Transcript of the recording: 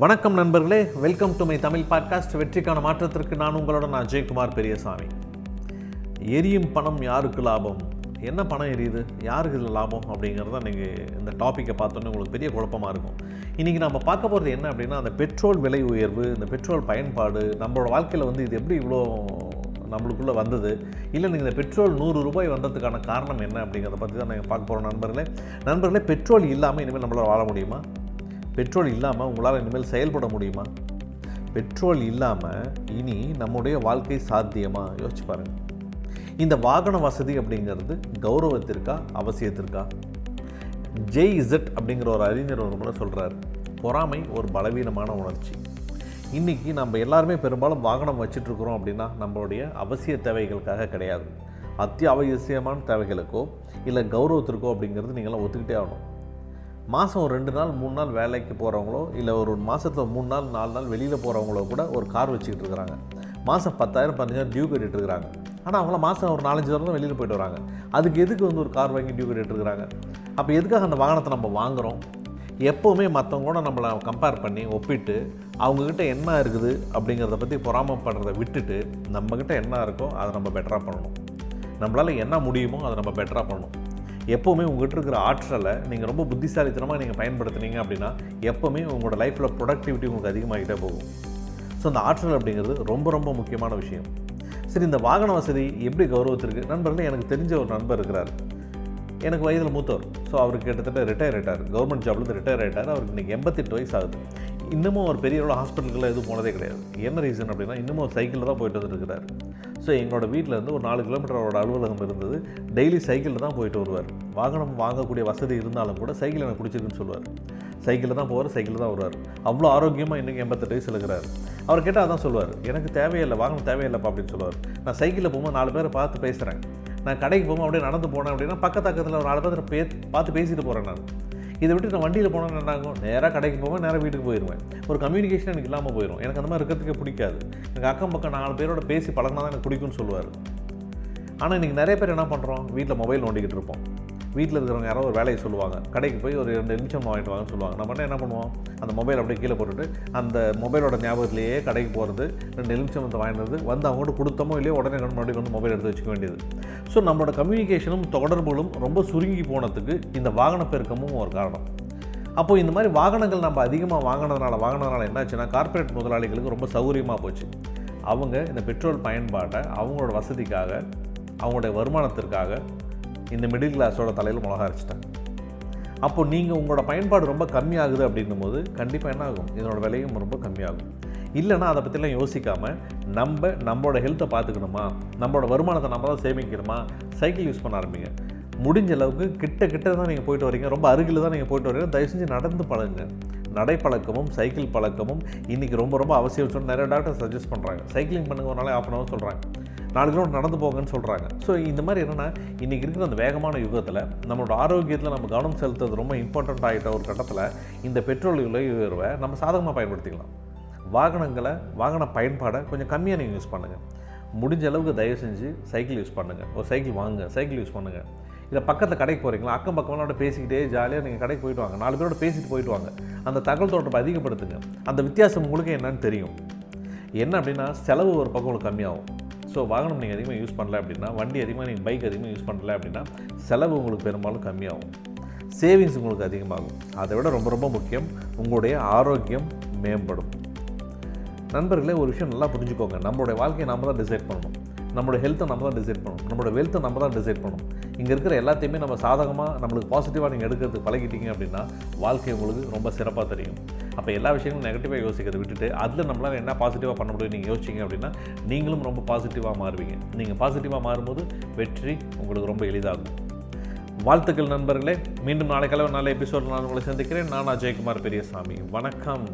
வணக்கம் நண்பர்களே welcome to my Tamil podcast வெற்றிக்கான மாற்றத்திற்கு நான் உங்களோட நான் ஜெயக்குமார் பெரியசாமி. எரியும் பணம் யாருக்கு லாபம்? என்ன பணம் எரியுது? யாருக்கு இதில் லாபம் அப்படிங்கிறத நீங்கள் இந்த டாப்பிக்கை பார்த்தோன்னே உங்களுக்கு பெரிய குழப்பமாக இருக்கும். இன்றைக்கி நம்ம பார்க்க போகிறது என்ன அப்படின்னா அந்த பெட்ரோல் விலை உயர்வு இந்த பெட்ரோல் பயன்பாடு நம்மளோட வாழ்க்கையில் வந்து இது எப்படி இவ்வளோ நம்மளுக்குள்ளே வந்தது? இல்லை நீங்கள் இந்த பெட்ரோல் நூறு ரூபாய் வந்ததுக்கான காரணம் என்ன அப்படிங்கிறத பற்றி தான் நாங்கள் பார்க்க போகிறோம் நண்பர்களே. நண்பர்களே பெட்ரோல் இல்லாமல் இனிமேல் நம்மளால் வாழ முடியுமா? பெட்ரோல் இல்லாமல் உங்களால் இனிமேல் செயல்பட முடியுமா? பெட்ரோல் இல்லாமல் இனி நம்முடைய வாழ்க்கை சாத்தியமாக யோசிச்சு பாருங்கள் இந்த வாகன வசதி அப்படிங்கிறது கௌரவத்திற்கா அவசியத்திற்கா? ஜெய் இசட் அப்படிங்கிற ஒரு அறிஞர் ஒரு முறை சொல்கிறார் பொறாமை ஒரு பலவீனமான உணர்ச்சி. இன்றைக்கி நம்ம எல்லாருமே பெரும்பாலும் வாகனம் வச்சிட்ருக்குறோம் அப்படின்னா நம்மளுடைய அவசிய தேவைகளுக்காக கிடையாது. அத்தியாவசியமான தேவைகளுக்கோ இல்லை கௌரவத்திற்கோ அப்படிங்கிறது நீங்களாம் ஒத்துக்கிட்டே ஆகணும். மாதம் ஒரு ரெண்டு நாள் மூணு நாள் வேலைக்கு போகிறவங்களோ இல்லை ஒரு மாதத்தில் மூணு நாள் நாலு நாள் வெளியில் போகிறவங்களோ கூட ஒரு கார் வச்சுக்கிட்டு இருக்கிறாங்க. மாதம் பத்தாயிரம் பதினஞ்சாயிரம் டியூ கட்டிட்டு இருக்கிறாங்க. ஆனால் அவங்கள மாதம் ஒரு நாலஞ்சு தடவை தான் வெளியில் போயிட்டு வராங்க. அதுக்கு எதுக்கு வந்து ஒரு கார் வாங்கி டியூ கட்டிட்டு இருக்கிறாங்க? அப்போ எதுக்காக அந்த வாகனத்தை நம்ம வாங்குகிறோம் எப்போவுமே மற்றவங்களோட நம்மளை கம்பேர் பண்ணி ஒப்பிட்டு அவங்கக்கிட்ட என்ன இருக்குது அப்படிங்கிறத பற்றி பொறாமப்படுறதை விட்டுட்டு நம்மக்கிட்ட என்ன இருக்கோ அதை நம்ம பெட்டராக பண்ணணும். நம்மளால் என்ன முடியுமோ அதை நம்ம பெட்டராக பண்ணணும். எப்போவுமே உங்கள்கிட்ட இருக்கிற ஆற்றலை நீங்கள் ரொம்ப புத்திசாலித்தனமாக நீங்கள் பயன்படுத்துனீங்க அப்படின்னா எப்போவுமே உங்களோட லைஃப்பில் ப்ரொடக்டிவிட்டி உங்களுக்கு அதிகமாகிட்டே போகும். ஸோ அந்த ஆற்றல் அப்படிங்கிறது ரொம்ப ரொம்ப முக்கியமான விஷயம். சரி இந்த வாகன வசதி எப்படி கௌரவத்திற்கு நண்பர்கள் எனக்கு தெரிஞ்ச ஒரு நண்பர் இருக்கிறார். எனக்கு வயதில் மூத்தவர். ஸோ அவருக்கு கிட்டத்தட்ட ரிட்டையர் ஆகிட்டார் கவர்மெண்ட் ஜாப்லேருந்து ரிட்டையர் ஆகிட்டார் அவருக்கு இன்றைக்கி எண்பத்தெட்டு வயசு ஆகுது. இன்னமும் ஒரு பெரிய அளவு ஹாஸ்பிட்டலுக்குலாம் எதுவும் போனதே கிடையாது. என்ன ரீசன் அப்படின்னா இன்னமும் ஒரு சைக்கிளில் தான் போயிட்டு வந்துருக்கிறார். ஸோ எங்களோட வீட்டில் இருந்து ஒரு நாலு கிலோமீட்டர் அவரோட அலுவலகம் இருந்தது. டெய்லி சைக்கிளில் தான் போயிட்டு வருவார். வாகனம் வாங்கக்கூடிய வசதி இருந்தாலும் கூட சைக்கிள் எனக்கு பிடிச்சிருக்குன்னு சொல்லுவார் சைக்கிளில் தான் போவார் சைக்கிளில் தான் வருவார். அவ்வளோ ஆரோக்கியமாக இன்றைக்கி எண்பத்தெட்டு வயசில் இருக்கிறார் அவர் கேட்டால் அதான் சொல்லுவார் எனக்கு தேவையில்லை வாகனம் தேவையில்லைப்பா அப்படின்னு சொல்லுவார் நான் சைக்கிளில் போகும்போது நாலு பேரை பார்த்து பேசுகிறேன் நான் கடைக்கு போகும்போது அப்படியே நடந்து போனேன் அப்படின்னா பக்கத்து பக்கத்தில் ஒரு நாலு பேர் பே பார்த்து பேசிட்டு போகிறேன் நான். இதை விட்டு நான் வண்டியில் போனால் என்னாகும்? நேராக கடைக்கு போவேன் நேராக வீட்டுக்கு போயிடுவேன் ஒரு கம்யூனிகேஷன் எனக்கு இல்லாமல் போயிடும் எனக்கு அந்த மாதிரி இருக்கிறதுக்கே பிடிக்காது. எனக்கு அக்கம் பக்கம் நாலு பேரோட பேசி பழகினா தான் எனக்கு பிடிக்கும்னு சொல்லுவார். ஆனால் இன்றைக்கி நிறைய பேர் என்ன பண்ணுறோம் வீட்டில் மொபைல் நோண்டிக்கிட்டு இருப்போம். வீட்டில் இருக்கிறவங்க யாரோ ஒரு வேலையை சொல்லுவாங்க. கடைக்கு போய் ஒரு ரெண்டு நிமிஷம் வாங்கிட்டு வாங்கன்னு சொல்லுவாங்க. நம்ம என்ன பண்ணுவோம்? அந்த மொபைல் அப்படியே கீழே போட்டுட்டு அந்த மொபைலோட ஞாபகத்திலேயே கடைக்கு போகிறது ரெண்டு நிமிஷம் வந்து வாங்கினது வந்து அவங்கள்ட்ட கொடுத்தமோ இல்லையோ உடனே கண்டு மறுபடியும் வந்து மொபைல் எடுத்து வச்சுக்க வேண்டியது. ஸோ நம்மளோட கம்யூனிகேஷனும் தொடர்புகளும் ரொம்ப சுருங்கி போனதுக்கு இந்த வாகன பெருக்கமும் ஒரு காரணம். அப்போது இந்த மாதிரி வாகனங்கள் நம்ம அதிகமாக வாங்கினதுனால வாங்கினதுனால என்னாச்சுன்னா கார்ப்பரேட் முதலாளிகளுக்கு ரொம்ப சௌகரியமாக போச்சு. அவங்க இந்த பெட்ரோல் பயன்பாட்டை அவங்களோட வசதிக்காக அவங்களுடைய வருமானத்திற்காக இந்த மிடில் கிளாஸோட தலையில் மிளகா அரைச்சிட்டாங்க. அப்போ நீங்கள் உங்களோட பயன்பாடு ரொம்ப கம்மியாகுது அப்படின்னும் போது கண்டிப்பாக என்ன ஆகும்? இதனோட விலையும் ரொம்ப கம்மியாகும். இல்லைன்னா அதை பற்றிலாம் யோசிக்காமல் நம்ம நம்மளோட ஹெல்த்தை பார்த்துக்கணுமா? நம்மளோட வருமானத்தை நம்ம தான் சேமிக்கணுமா? சைக்கிள் யூஸ் பண்ண ஆரம்பிங்க. முடிஞ்ச அளவுக்கு கிட்ட கிட்ட தான் நீங்கள் போயிட்டு வரீங்க. ரொம்ப அருகில் தான் நீங்கள் போயிட்டு வரீங்க. தயவு செஞ்சு நடந்து பழகுங்க. நடைப்பழக்கமும் சைக்கிள் பழக்கமும் இன்றைக்கி ரொம்ப ரொம்ப அவசியம் சொல்லி நிறைய டாக்டர் சஜஸ்ட் பண்ணுறாங்க சைக்கிளிங் பண்ணுங்க ஒரு நாளே ஆஃப் அன் ஹவர் சொல்கிறாங்க நாலு கிலோமீட்டர் நடந்து போங்கன்னு சொல்கிறாங்க ஸோ இந்த மாதிரி என்னென்னா இன்றைக்கி இருக்கிற அந்த வேகமான யுகத்தில் நம்மளோட ஆரோக்கியத்தில் நம்ம கவனம் செலுத்துறது ரொம்ப இம்பார்ட்டண்ட் ஆகிட்ட ஒரு கட்டத்தில் இந்த பெட்ரோல் விலை உயர்வை நம்ம சாதகமாக பயன்படுத்திக்கலாம். வாகனங்களை வாகன பயன்பாடை கொஞ்சம் கம்மியாக நீங்கள் யூஸ் பண்ணுங்கள் முடிஞ்ச அளவுக்கு தயவு செஞ்சு சைக்கிள் யூஸ் பண்ணுங்கள் ஒரு சைக்கிள் வாங்குங்க சைக்கிள் யூஸ் பண்ணுங்கள் இல்லை பக்கத்தில் கடைக்கு போகிறீங்களா அக்கம் பக்கம்லாம் பேசிக்கிட்டே ஜாலியாக நீங்கள் கடைக்கு போயிட்டு வாங்க. நாலு பேரோட பேசிட்டு போயிட்டு வாங்க. அந்த தகவல் தொடர்பை அதிகப்படுத்துங்க. அந்த வித்தியாசம் உங்களுக்கு என்னன்னு தெரியும். என்ன அப்படின்னா செலவு ஒரு பக்கம் உங்களுக்கு கம்மியாகும். ஸோ வாகனம் நீங்கள் அதிகமாக யூஸ் பண்ணல அப்படின்னா வண்டி அதிகமாக நீங்கள் பைக் அதிகமாக யூஸ் பண்ணல அப்படின்னா செலவு உங்களுக்கு பெரும்பாலும் கம்மியாகும். சேவிங்ஸ் உங்களுக்கு அதிகமாகும். அதை விட ரொம்ப ரொம்ப முக்கியம் உங்களுடைய ஆரோக்கியம் மேம்படும். நண்பர்களே ஒரு விஷயம் நல்லா புரிஞ்சுக்கோங்க. நம்மளுடைய வாழ்க்கையை நாம் தான் டிசைட் பண்ணணும். நம்மளோட ஹெல்த்தை நம்ம தான் டிசைட் பண்ணணும். நம்மளோட வெல்த்தை நம்ம தான் டிசைட் பண்ணணும். இங்கே இருக்கிற எல்லாத்தையுமே நம்ம சாதகமாக நம்மளுக்கு பாசிட்டிவாக நீங்கள் எடுக்கிறதுக்கு பழகிட்டீங்க அப்படின்னா வாழ்க்கை உங்களுக்கு ரொம்ப சிறப்பாக தெரியும். அப்போ எல்லா விஷயங்களும் நெகட்டிவாக யோசிக்கிறத விட்டுட்டு அதில் நம்மளால் என்ன பாசிட்டிவாக பண்ண முடியும் நீங்கள் யோசிச்சிங்க அப்படின்னா நீங்களும் ரொம்ப பாசிட்டிவாக மாறுவீங்க. நீங்கள் பாசிட்டிவாக மாறும்போது வெற்றி உங்களுக்கு ரொம்ப எளிதாகும். வாழ்த்துக்கள் நண்பர்களே. மீண்டும் நாளை கிழமை நாளை எபிசோட் நான் உங்களை சந்திக்கிறேன். நான் அஜயகுமார் பெரியசாமி. வணக்கம்.